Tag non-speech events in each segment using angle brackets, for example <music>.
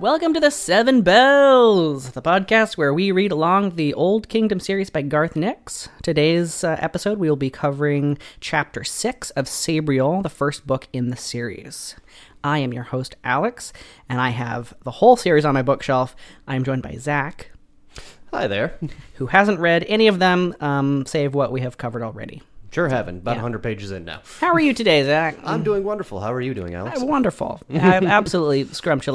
Welcome to the Seven Bells, the podcast where we read along the Old Kingdom series by Garth Nix. Today's uh, episode, we will be covering Chapter 6 of Sabriel, the first book in the series. I am your host, Alex, and I have the whole series on my bookshelf. I am joined by Zach, Hi there. who hasn't read any of them, um, save what we have covered already. Sure haven't. About Yeah. 100 pages in now. How are you today, Zach? <laughs> I'm doing wonderful. How are you doing, Alex? Wonderful. I'm absolutely scrumptious.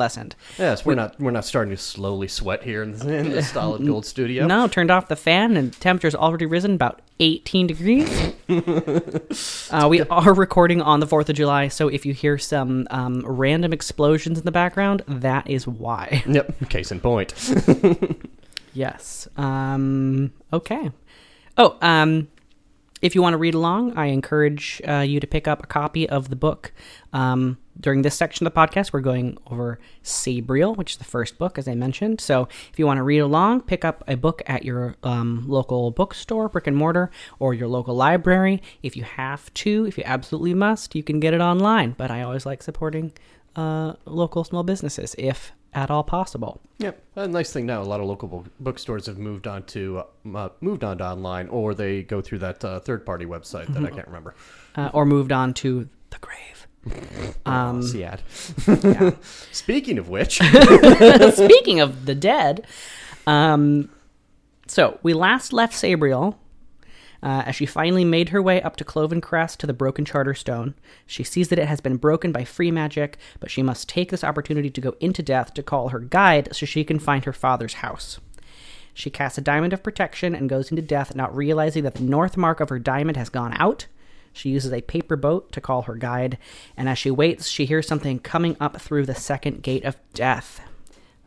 Yes, we're not we're not starting to slowly sweat here in the, in the Solid Gold studio. No, turned off the fan and temperature's already risen about 18 degrees. <laughs> uh, we are recording on the 4th of July, so if you hear some um, random explosions in the background, that is why. Yep. Case in point. <laughs> yes. Um, okay. Oh, um, if you want to read along, I encourage uh, you to pick up a copy of the book. Um, during this section of the podcast, we're going over Sabriel, which is the first book, as I mentioned. So if you want to read along, pick up a book at your um, local bookstore, brick and mortar, or your local library. If you have to, if you absolutely must, you can get it online. But I always like supporting uh, local small businesses, if at all possible. Yep. A nice thing now, a lot of local book- bookstores have moved on to uh, moved on to online, or they go through that uh, third party website that I can't remember. Uh, or moved on to the grave. <laughs> Um, Seat. Yeah. <laughs> Speaking of which, <laughs> Speaking of the dead, um, so we last left Sabriel uh, as she finally made her way up to Cloven Crest to the broken Charter Stone. She sees that it has been broken by free magic, but she must take this opportunity to go into death to call her guide so she can find her father's house. She casts a diamond of protection and goes into death, not realizing that the north mark of her diamond has gone out. She uses a paper boat to call her guide, and as she waits, she hears something coming up through the second gate of death.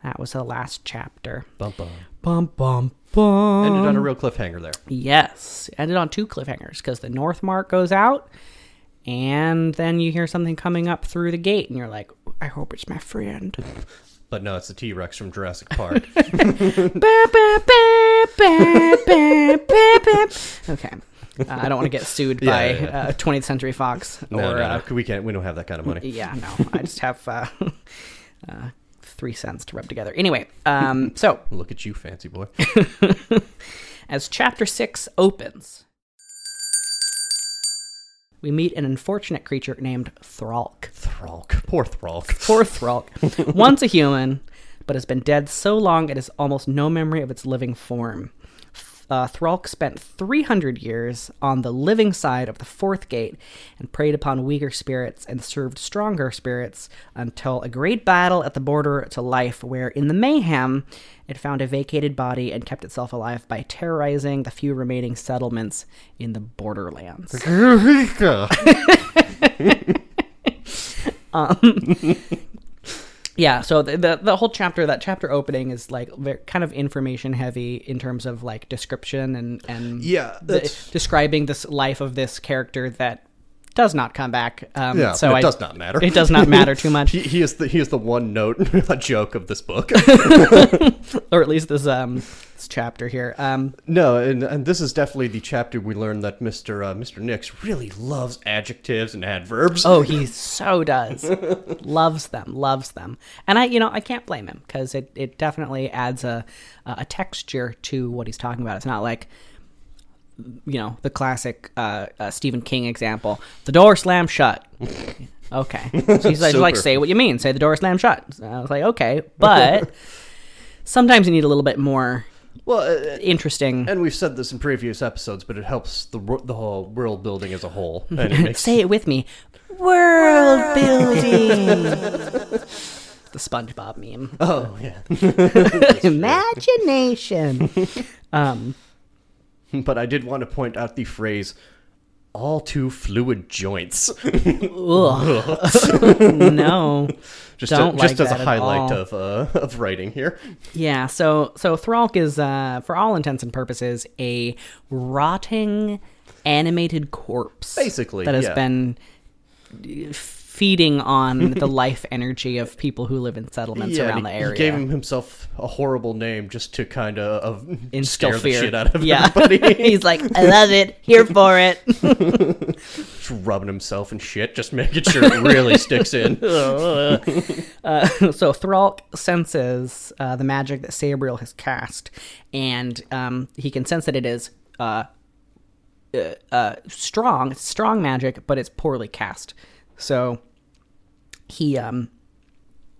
That was the last chapter. bum, bum. Bum bum bum. ended on a real cliffhanger there. Yes, ended on two cliffhangers because the north mark goes out, and then you hear something coming up through the gate, and you're like, "I hope it's my friend." <laughs> But no, it's the T Rex from Jurassic Park. <laughs> Okay. Uh, I don't want to get sued <laughs> Yeah, by yeah, yeah. Uh, 20th Century Fox no, or no, uh, no, we can't. We don't have that kind of money. yeah, no. I just have uh, uh, three cents to rub together. Anyway, um, <laughs> so Look at you, fancy boy. <laughs> as chapter six opens, we meet an unfortunate creature named Thralk. Thralk. Poor Thralk. Poor <laughs> Thralk, once a human, but has been dead so long it has almost no memory of its living form. Uh, Thralk spent 300 years on the living side of the fourth gate and preyed upon weaker spirits and served stronger spirits until a great battle at the border to life, where in the mayhem it found a vacated body and kept itself alive by terrorizing the few remaining settlements in the borderlands. <laughs> yeah so the, the the whole chapter that chapter opening is like very, kind of information heavy in terms of like description and and Yeah, the- describing this life of this character that does not come back um Yeah, so it I, does not matter. it does not matter too much <laughs> He, he is the he is the one note <laughs> a joke of this book. <laughs> or at least this um this chapter here um no, and and this is definitely the chapter we learn that Mister uh, Mister Nix really loves adjectives and adverbs. oh <laughs> he so does loves them loves them and i you know i can't blame him because it, it definitely adds a a texture to what he's talking about it's not like you know the classic uh, uh, Stephen King example. The door slammed shut. <laughs> okay, so he's like, like, say what you mean. Say the door slammed shut. So I was like, okay, but <laughs> sometimes you need a little bit more well, uh, interesting. and we've said this in previous episodes, but it helps the the whole world building as a whole. <laughs> And it makes Say it with me. World building. <laughs> the SpongeBob meme. oh yeah. <laughs> Imagination. um, but I did want to point out the phrase "all too fluid joints," <laughs> no. <laughs> just to, like just as a highlight of uh, <laughs> of writing here. Yeah, so so Thralk is uh for all intents and purposes a rotting animated corpse. Basically, that has yeah. been feeding on the <laughs> life energy of people who live in settlements Yeah, around the area. He gave him himself a horrible name just to kind of Instill scare the fear. shit out of yeah. everybody. <laughs> He's like, I love it. Here for it. <laughs> just rubbing himself and shit, just making sure it really sticks in. uh, so Thralk senses uh, the magic that Sabriel has cast, and um, he can sense that it is uh, uh, uh, strong, strong magic, but it's poorly cast. So he um,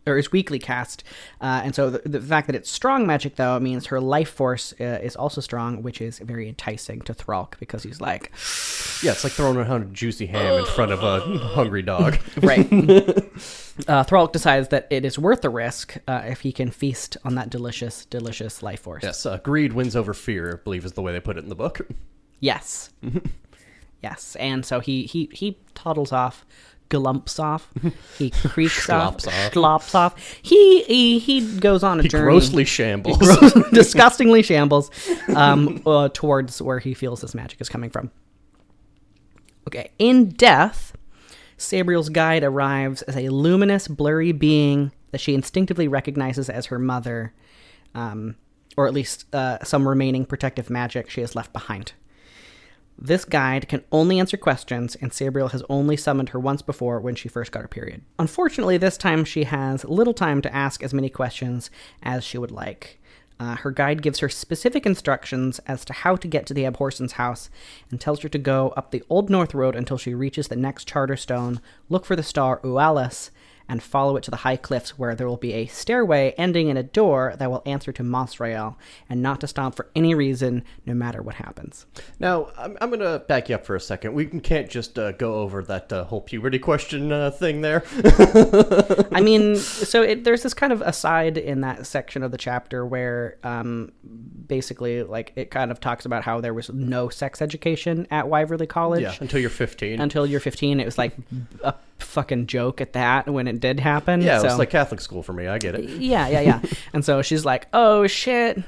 or is weakly cast, uh, and so the, the fact that it's strong magic though means her life force uh, is also strong, which is very enticing to Thralk because he's like, <sighs> Yeah, it's like throwing a juicy ham in front of a <sighs> hungry dog. <laughs> Right. <laughs> uh, Thralk decides that it is worth the risk uh, if he can feast on that delicious, delicious life force. Yes, uh, greed wins over fear, I believe is the way they put it in the book. Yes. <laughs> yes. And so he he he toddles off, glumps off, <laughs> he creaks off, off. off. He he he goes on a He journey. grossly <laughs> shambles. <laughs> disgustingly shambles um, uh, towards where he feels this magic is coming from. Okay, in death, Sabriel's guide arrives as a luminous, blurry being that she instinctively recognizes as her mother, um, or at least uh, some remaining protective magic she has left behind. This guide can only answer questions, and Sabriel has only summoned her once before when she first got her period. Unfortunately, this time she has little time to ask as many questions as she would like. Uh, her guide gives her specific instructions as to how to get to the Abhorsen's house and tells her to go up the Old North Road until she reaches the next charter stone, look for the star Uallus, and follow it to the high cliffs where there will be a stairway ending in a door that will answer to Mosrael, and not to stop for any reason, no matter what happens. Now, I'm, I'm going to back you up for a second. We can- can't just uh, go over that uh, whole puberty question uh, thing there. <laughs> I mean, so it, there's this kind of aside in that section of the chapter where, um, basically, like it kind of talks about how there was no sex education at Wyverley College yeah, until you're 15. until you're 15. It was like a fucking joke at that when it did happen. yeah, it so, was like Catholic school for me. I get it. yeah, yeah, yeah. <laughs> and so she's like, "Oh shit."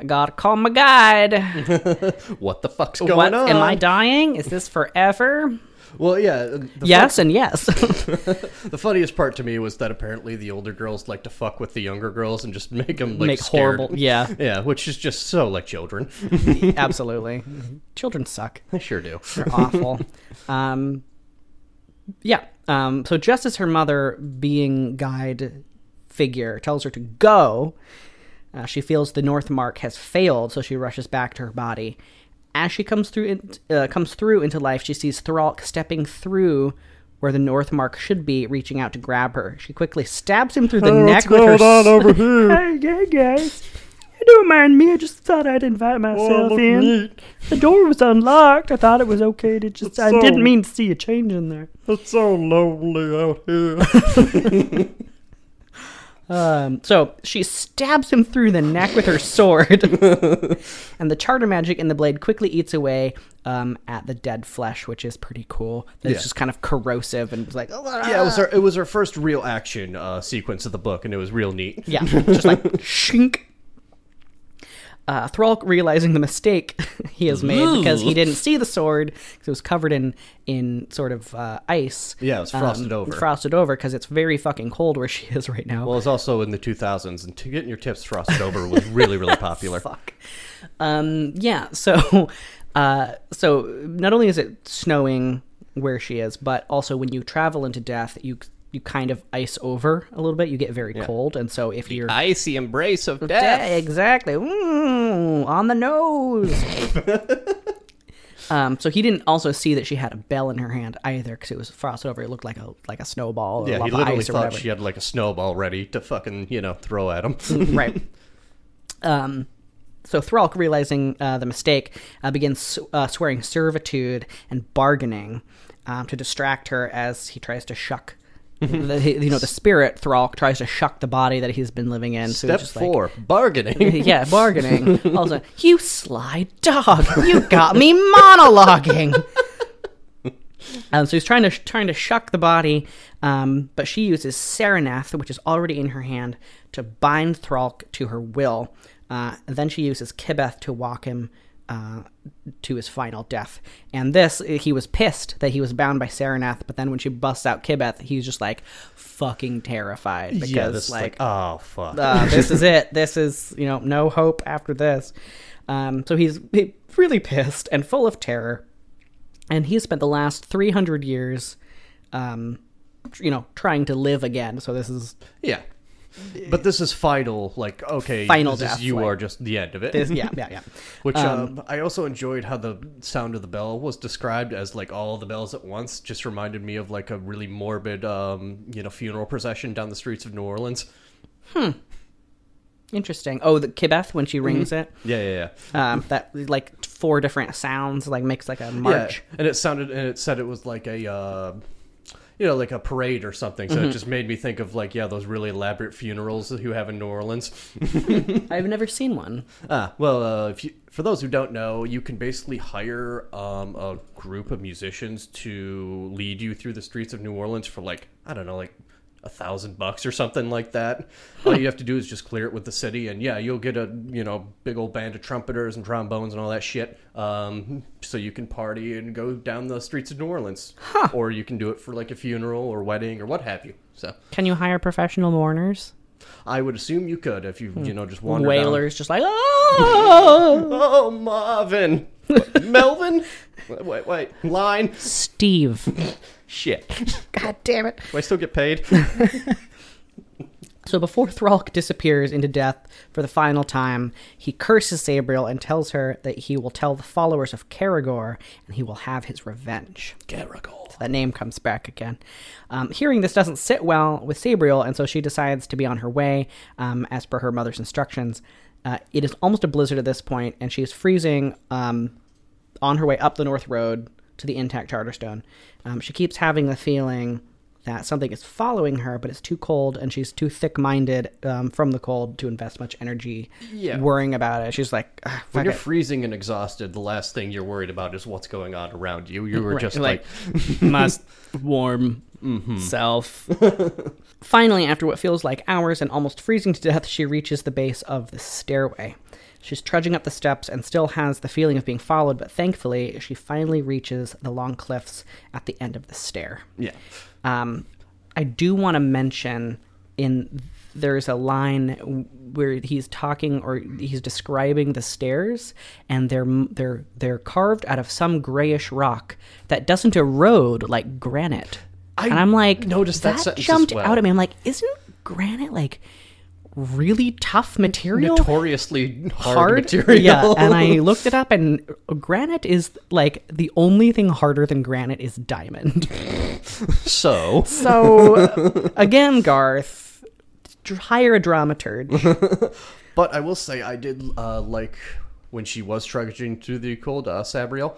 I gotta call my guide. <laughs> What the fuck's going what on? am I dying? Is this forever? Well, yeah. The yes and yes. <laughs> The funniest part to me was that apparently the older girls like to fuck with the younger girls and just make them like Make scared. horrible. Yeah, Yeah, which is just so like children. absolutely. Children suck. they sure do. They're awful. Um, yeah. Um, so just as her mother, being guide figure, tells her to go, uh, she feels the North Mark has failed, so she rushes back to her body. As she comes through, in, uh, comes through into life, she sees Thralk stepping through where the North Mark should be, reaching out to grab her. She quickly stabs him through the neck with her. s- over <laughs> here? Hey, hey guys. Don't mind me. I just thought I'd invite myself in. The door was unlocked. I thought it was okay to just. I so- didn't mean to see a change in there. It's so lonely out here. <laughs> Um, so she stabs him through the neck with her sword, <laughs> and the charter magic in the blade quickly eats away um, at the dead flesh, which is pretty cool. It's Yeah. just kind of corrosive and was like, yeah, it was her. it was our first real action uh, sequence of the book, and it was real neat. Yeah, just like <laughs> shink. Uh, Thralk realizing the mistake <laughs> he has made because he didn't see the sword because it was covered in in sort of uh, ice. Yeah, it was frosted over. Frosted over because it's very fucking cold where <laughs> she is right now. Well, it's also in the 2000s, and getting your tips frosted over was really, really <laughs> popular. Fuck. Um, yeah. So, uh, so not only is it snowing where she is, but also when you travel into death, you you kind of ice over a little bit. You get very cold, and so if you're Icy embrace of death, Yeah, exactly. Ooh, on the nose. <laughs> um, so he didn't also see that she had a bell in her hand either, because it was frosted over. It looked like a like a snowball or Yeah, he literally ice or thought whatever. she had like a snowball ready to fucking, you know, throw at him. <laughs> right. <laughs> Um, so Thralk, realizing uh, the mistake, uh, begins uh, swearing servitude and bargaining um, to distract her as he tries to shuck. The, you know, the spirit Thralk tries to shuck the body that he's been living in. So Step just like, four, bargaining. <laughs> yeah, bargaining. <laughs> Also, you sly dog, you got me monologuing. <laughs> Um, so he's trying to trying to shuck the body, um, but she uses Saraneth, which is already in her hand, to bind Thralk to her will. Uh, then she uses Kibeth to walk him uh, to his final death. And this, he was pissed that he was bound by Saraneth, but then when she busts out Kibeth, he's just like fucking terrified because yeah, this like, like, oh fuck. uh, this is it. This is you know no hope after this. Um, so he's really pissed and full of terror, and he spent the last three hundred years, um, you know, trying to live again. So this is yeah. But this is final, like okay, Final this is- death, you like- are just the end of it. this yeah <laughs> yeah yeah. Which um, I also enjoyed how the sound of the bell was described as like all the bells at once. Just reminded me of like a really morbid, um, you know, funeral procession down the streets of New Orleans. Hmm. Interesting. Oh, the Kibeth when she rings it. Yeah, yeah, yeah. Um, that like four different sounds like makes like a march. Yeah, and it sounded and it said it was like a uh, you know like a parade or something. So Mm-hmm. it just made me think of like yeah those really elaborate funerals that you have in New Orleans. <laughs> I've never seen one. Ah, well, uh, if you, for those who don't know, you can basically hire um, a group of musicians to lead you through the streets of New Orleans for like I don't know, like a thousand bucks or something like that. All you have to do is just clear it with the city, and yeah, you'll get a you know big old band of trumpeters and trombones and all that shit. Um, so you can party and go down the streets of New Orleans, or you can do it for like a funeral or wedding or what have you. So Can you hire professional mourners? I would assume you could if you you know just wander down- just like oh <laughs> Oh, Marvin. Melvin? Wait, wait, wait. Line. Steve. Shit. God damn it. Do I still get paid? So before Thralk disappears into death for the final time, he curses Sabriel and tells her that he will tell the followers of Kerrigor and he will have his revenge. Garagol. That name comes back again. Um, hearing this doesn't sit well with Sabriel, and so she decides to be on her way um, as per her mother's instructions. Uh, it is almost a blizzard at this point, and she is freezing um, on her way up the North Road to the intact Charterstone. Um, she keeps having the feeling that something is following her, but it's too cold, and she's too thick-minded um, from the cold to invest much energy Yeah. worrying about it. She's like, "Ah, When you're it." freezing and exhausted, the last thing you're worried about is what's going on around you. You were Right, just like, like, must <laughs> warm self. <laughs> Finally, after what feels like hours and almost freezing to death, she reaches the base of the stairway. She's trudging up the steps and still has the feeling of being followed, but thankfully, she finally reaches the long cliffs at the end of the stair. yeah. Um, I do want to mention in there's a line where he's talking or he's describing the stairs, and they're they're they're carved out of some grayish rock that doesn't erode like granite. I and I'm like, noticed that that jumped well. out at me. I'm like, isn't granite like really tough material? Notoriously hard, hard material. Yeah, and I looked it up, and granite is like the only thing harder than granite is diamond. <laughs> so, So <laughs> again, Garth, hire a dramaturge. <laughs> but I will say I did uh, like when she was trudging through the cold, uh, Sabriel,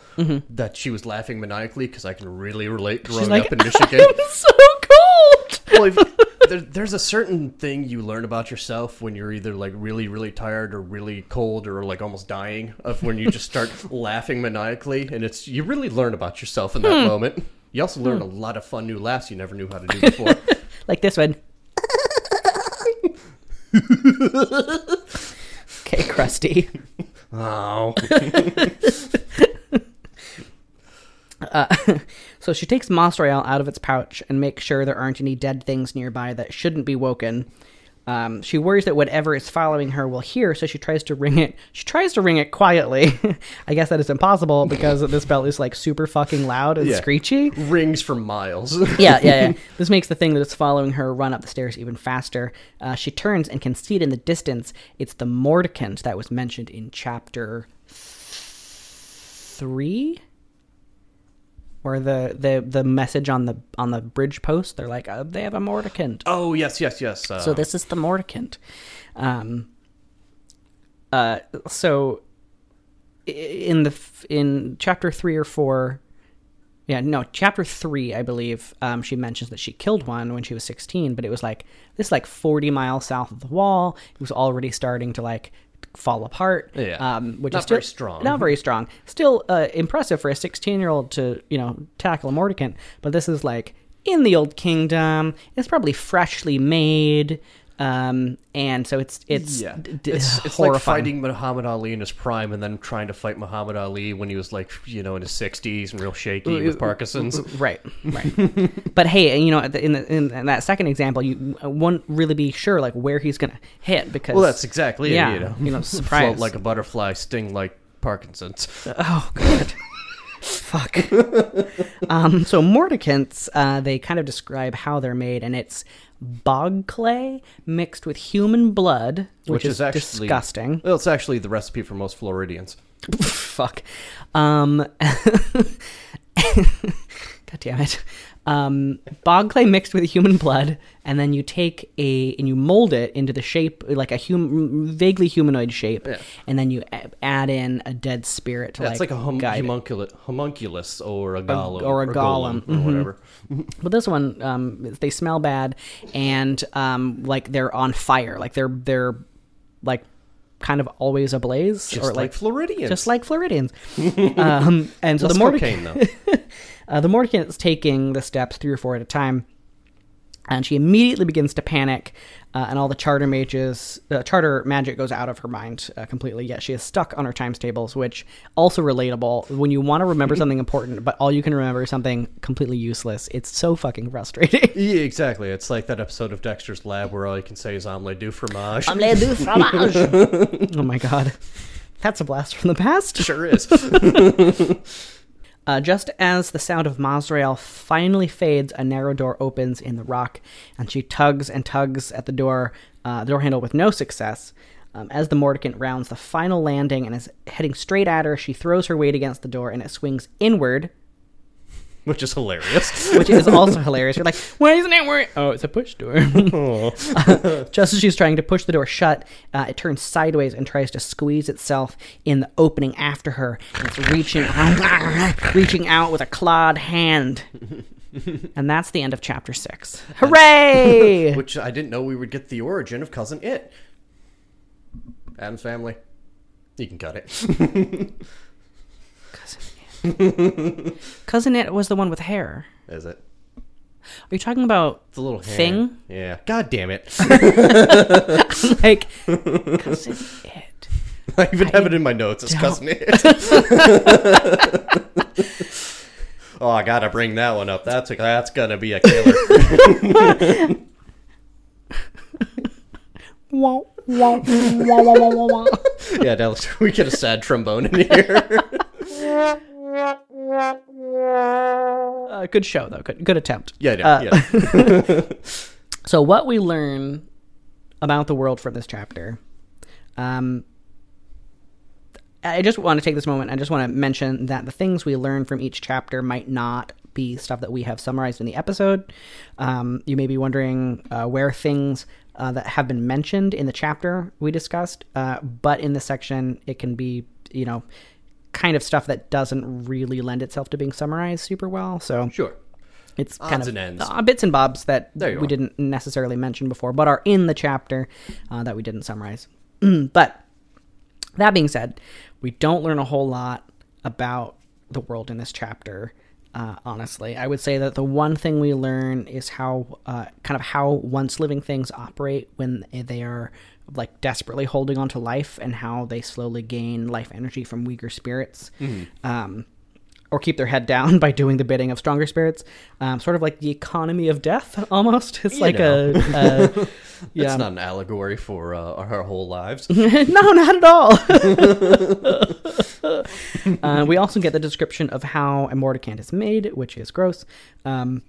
that she was laughing maniacally because I can really relate growing like, up in Michigan. I'm so cold. well, if, there, there's a certain thing you learn about yourself when you're either like really, really tired or really cold or like almost dying. Of when you just start <laughs> laughing maniacally, and it's you really learn about yourself in that hmm. moment. You also learn a hmm. lot of fun new laughs you never knew how to do before. <laughs> Like this one. <laughs> okay, Krusty. oh, uh, So she takes Mosrael out of its pouch and makes sure there aren't any dead things nearby that shouldn't be woken. Um, she worries that whatever is following her will hear, so she tries to ring it. She tries to ring it quietly. <laughs> I guess that is impossible because this bell is like super fucking loud and Yeah. screechy. rings for miles. <laughs> yeah, yeah, yeah. <laughs> This makes the thing that is following her run up the stairs even faster. Uh, she turns and can see it in the distance. It's the Mordicant that was mentioned in chapter three, or the the the message on the on the bridge post. They're like, uh, they have a Mordicant. oh yes, yes, yes. Uh, So this is the Mordicant. Um, uh, so i- in the f- in chapter three or four, yeah, no, chapter three, I believe, um, she mentions that she killed one when she was sixteen, but it was like this like forty miles south of the wall. It was already starting to like fall apart. Yeah. um, which Not is still very strong. Not very strong. Still uh, impressive for a sixteen-year-old to you know tackle a Mordicant, but this is like in the old kingdom. It's probably freshly made. Um, and so it's it's Yeah, d- d- it's, it's like horrifying. fighting Muhammad Ali in his prime, and then trying to fight Muhammad Ali when he was like, you know, in his sixties and real shaky with uh, uh, uh, Parkinson's. Right, right. <laughs> but hey, you know, in, the, in, in that second example, you won't really be sure like where he's gonna hit because Well, that's exactly yeah, it. You know, you know, <laughs> float surprise. like a butterfly, sting like Parkinson's. <laughs> Oh god. Fuck. <laughs> um, so mordicants, uh, they kind of describe how they're made, and it's bog clay mixed with human blood, which, Which is actually- disgusting. Well, it's actually the recipe for most Floridians. <laughs> Fuck. Um, <laughs> God damn it. Um, bog clay mixed with human blood, and then you take a and you mold it into the shape like a hum, vaguely humanoid shape, Yeah. and then you add in a dead spirit to Yeah, like, it's like a hum- it. homunculus, homunculus or a golem or a golem, or whatever. <laughs> But this one, um, they smell bad, and um, like they're on fire, like they're they're like kind of always ablaze, Just or like, like Floridians. just like Floridians. <laughs> um, and so Less the Mordic- cocaine, though. <laughs> uh, the Mordicant is taking the steps three or four at a time, and she immediately begins to panic, uh, and all the charter mages, uh, charter magic goes out of her mind uh, completely. Yet she is stuck on her times tables, which also relatable. When you want to remember <laughs> something important, but all you can remember is something completely useless, it's so fucking frustrating. <laughs> Yeah, exactly. It's like that episode of Dexter's Lab where all you can say is omelette du fromage. Omelette du <laughs> fromage. oh my god, that's a blast from the past. sure is. Uh, just as the sound of Mosrael finally fades, a narrow door opens in the rock, and she tugs and tugs at the door, uh, the door handle with no success. Um, as the Mordicant rounds the final landing and is heading straight at her, she throws her weight against the door and it swings inward, <laughs> Which is hilarious. which is also hilarious. You're like, why isn't it working? Oh, it's a push door. <laughs> <laughs> Just as she's trying to push the door shut, uh, it turns sideways and tries to squeeze itself in the opening after her. And it's reaching, reaching out with a clawed hand. And that's the end of chapter six. Hooray! Which I didn't know we would get the origin of Cousin It. Addams family. You can cut it. Cousin <laughs> It was the one with hair. Is it? Are you talking about The little hand. Thing? Yeah. God damn it. <laughs> like Cousin It? <laughs> I even have it in my notes as Cousin It. oh, I gotta bring that one up. That's a, that's gonna be a killer. Yeah, now we get a sad trombone in here. Good show though. Good, good attempt. yeah, yeah, Uh, yeah. <laughs> So, what we learn about the world from this chapter, um, I just want to take this moment. I just want to mention that the things we learn from each chapter might not be stuff that we have summarized in the episode. Um, you may be wondering uh, where things uh, that have been mentioned in the chapter we discussed, uh, but in this section, it can be, you know, kind of stuff that doesn't really lend itself to being summarized super well. So, Sure. it's kind of and ends. uh, bits and bobs that we are. didn't necessarily mention before, but are in the chapter uh, that we didn't summarize. <clears throat> but that being said, we don't learn a whole lot about the world in this chapter. Uh, honestly, I would say that the one thing we learn is how, uh, kind of how once living things operate when they are like desperately holding on to life, and how they slowly gain life energy from weaker spirits. Um, or keep their head down <laughs> by doing the bidding of stronger spirits. Um, sort of like the economy of death, <laughs> almost. It's You like know. a, a <laughs> yeah. It's not an allegory for uh, our whole lives. no, not at all. uh, we also get the description of how a mordicant is made, which is gross. Um,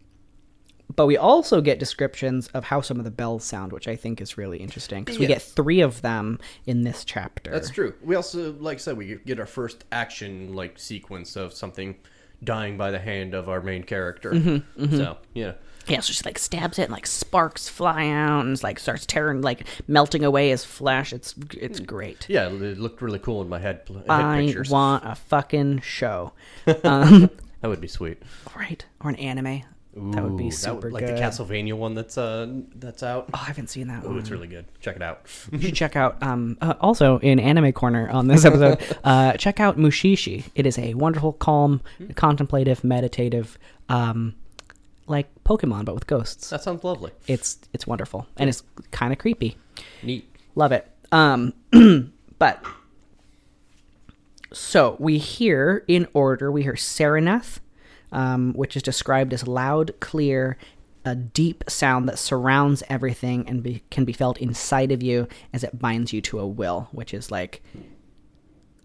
but we also get descriptions of how some of the bells sound, which I think is really interesting because we Yeah. get three of them in this chapter. That's true. We also, like I said, we get our first action like sequence of something dying by the hand of our main character. Mm-hmm, So yeah, Yeah, so she like stabs it and like sparks fly out and like starts tearing like melting away his flesh. It's it's great. yeah, it looked really cool in my head, head I pictures. want a fucking show. <laughs> Um, that would be sweet. right, or an anime. That would be Ooh, super like good. the Castlevania one that's uh that's out. Oh, I haven't seen that Oh, it's really good. Check it out. You should check out. Um, uh, also in Anime Corner on this episode, <laughs> uh, check out Mushishi. It is a wonderful, calm, contemplative, meditative um, like Pokemon but with ghosts. That sounds lovely. It's it's wonderful and it's kind of creepy. Neat. Love it. Um, <clears throat> but so we hear in order. We hear Saraneth, um, which is described as loud, clear, a deep sound that surrounds everything and be, can be felt inside of you as it binds you to a will, which is like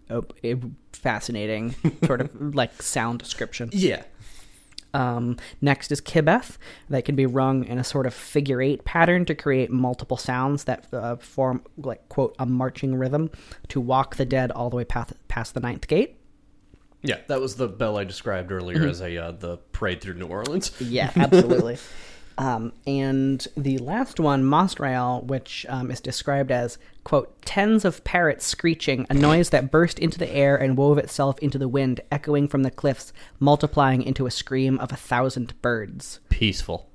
a, a fascinating <laughs> sort of like sound description. Yeah. Um, next is kibeth, that can be rung in a sort of figure eight pattern to create multiple sounds that uh, form, like, quote, a marching rhythm to walk the dead all the way past, past the ninth gate. Yeah, that was the bell I described earlier as a uh, the parade through New Orleans. Yeah, <laughs> absolutely. um, and the last one, Mosrael, which um, is described as, quote, tens of parrots screeching, a noise that burst into the air and wove itself into the wind, echoing from the cliffs, multiplying into a scream of a thousand birds. Peaceful.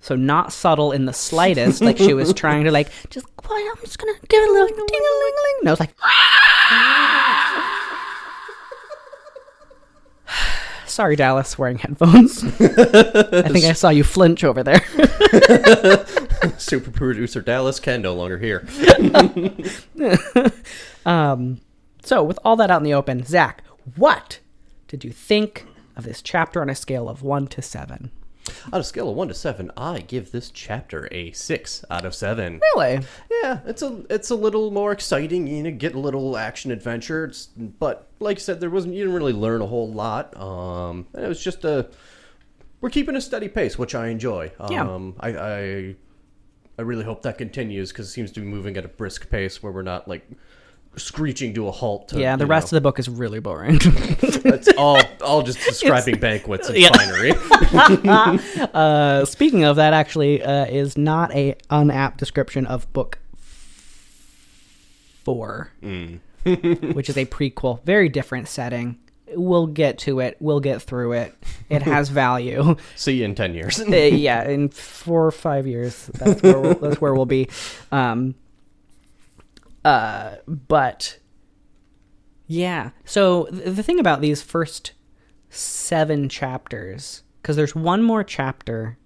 So not subtle in the slightest, like she was trying to like just quiet. I'm just gonna give it a little ding a ling ling. No, it's like. <laughs> Sorry, Dallas, wearing headphones. <laughs> I think I saw you flinch over there. <laughs> Super producer Dallas Ken no longer here. <laughs> um, so with all that out in the open, Zach, what did you think of this chapter on a scale of one to seven? On a scale of one to seven, I give this chapter a six out of seven. Really? Yeah, it's a it's a little more exciting. You know, get a little action adventure. It's, but like I said, there wasn't you didn't really learn a whole lot. Um, it was just a we're keeping a steady pace, which I enjoy. Yeah. Um, I, I I really hope that continues because it seems to be moving at a brisk pace where we're not like screeching to a halt. To, Yeah, the rest of the book is really boring. It's all <laughs> all just describing banquets and yeah. finery. <laughs> uh, speaking of that, actually, uh, is not a unapt description of book four, <laughs> which is a prequel, very different setting. We'll get to it. We'll get through it. It has value. See you in ten years. Uh, yeah, in four or five years, that's where we'll, that's where we'll be. Um, uh, but yeah, so th- the thing about these first seven chapters, because there's one more chapter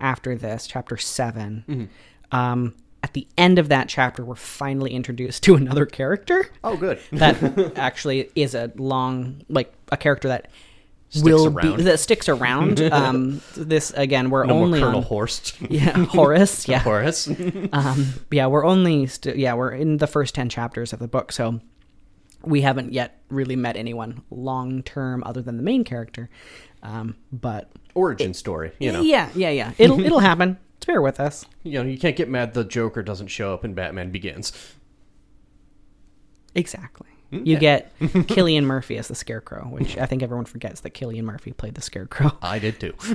after this, chapter 7 Um, at the end of that chapter, we're finally introduced to <laughs> another character. Oh, good. that <laughs> actually is a long, like a character that will around. be that sticks around. <laughs> Um, this again, we're No only Colonel on Horst. <laughs> yeah Horace. <laughs> Yeah, Horace. um, yeah, we're only st- yeah we're in the first ten chapters of the book, so we haven't yet really met anyone long term other than the main character. Um, but Origin story. You know. yeah, yeah, yeah, it'll it'll happen. Bear with us. You know, you can't get mad the Joker doesn't show up in Batman Begins. Exactly. You get <laughs> Cillian Murphy as the Scarecrow, which I think everyone forgets that Cillian Murphy played the Scarecrow. <laughs> I did too. <laughs>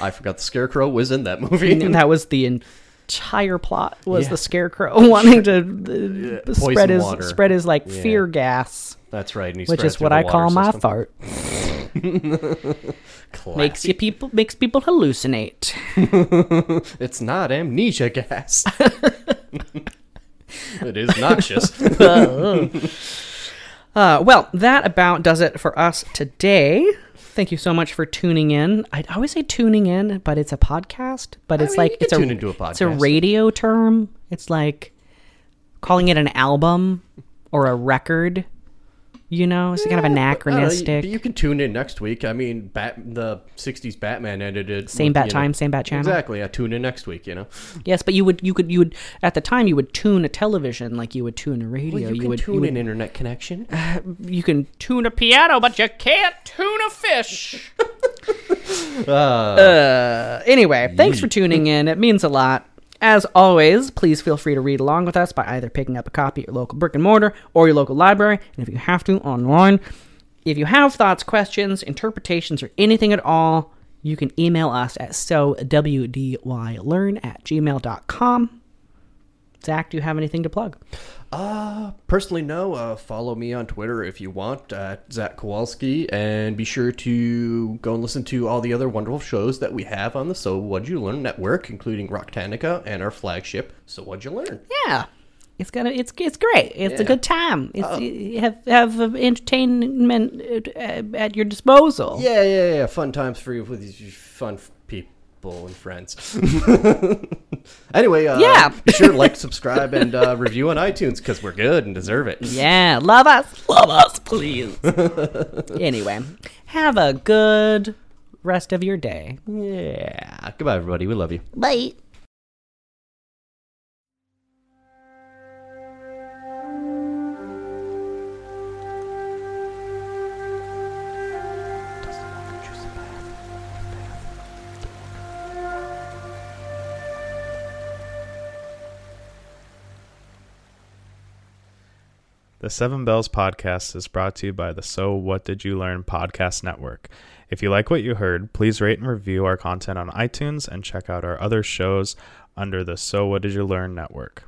I forgot the Scarecrow was in that movie. And that was the entire plot was Yeah. the scarecrow wanting to uh, spread his water. spread his like Yeah. fear gas That's right. And he which spreads is through what the i call my system. fart Classy. makes you people makes people hallucinate It's not amnesia gas. It is noxious. <laughs> <laughs> uh, well that about does it for us today. Thank you so much for tuning in. I always say tuning in but it's a podcast but it's mean, like it's a tune into a it's a radio term. It's like calling it an album or a record you know it's kind of I don't know, you- anachronistic You, can tune in next week. I mean, Bat, the '60s Batman ended it. Same with, bat you know- time, same bat channel. Exactly. I tune in next week. You know. Yes, but you would you could you would at the time you would tune a television like you would tune a radio. Well, you, can would tune you would, in internet connection. <sighs> you can tune a piano, but you can't tune a fish. <laughs> Ah. Uh, anyway, thanks for mm. tuning in. It means a lot. As always, please feel free to read along with us by either picking up a copy at your local brick and mortar or your local library, and if you have to, online. If you have thoughts, questions, interpretations, or anything at all, you can email us at sowdylearn at gmail.com. Zach, do you have anything to plug? Uh, personally, no. Uh, follow me on Twitter if you want at Zach Kowalski, and be sure to go and listen to all the other wonderful shows that we have on the So What'd You Learn network, including Rocktanica and our flagship So What'd You Learn. Yeah. It's gonna. It's it's great. It's a good time. It's you have have entertainment at your disposal. Yeah, yeah, yeah. Fun times for you with these fun people and friends. <laughs> anyway, uh, Yeah. be sure to like, <laughs> subscribe, and uh, review on iTunes because we're good and deserve it. Yeah, love us, love us, please. <laughs> anyway, have a good rest of your day. Yeah. Goodbye, everybody. We love you. Bye. The Seven Bells podcast is brought to you by the So What Did You Learn podcast network. If you like what you heard, please rate and review our content on iTunes and check out our other shows under the So What Did You Learn network.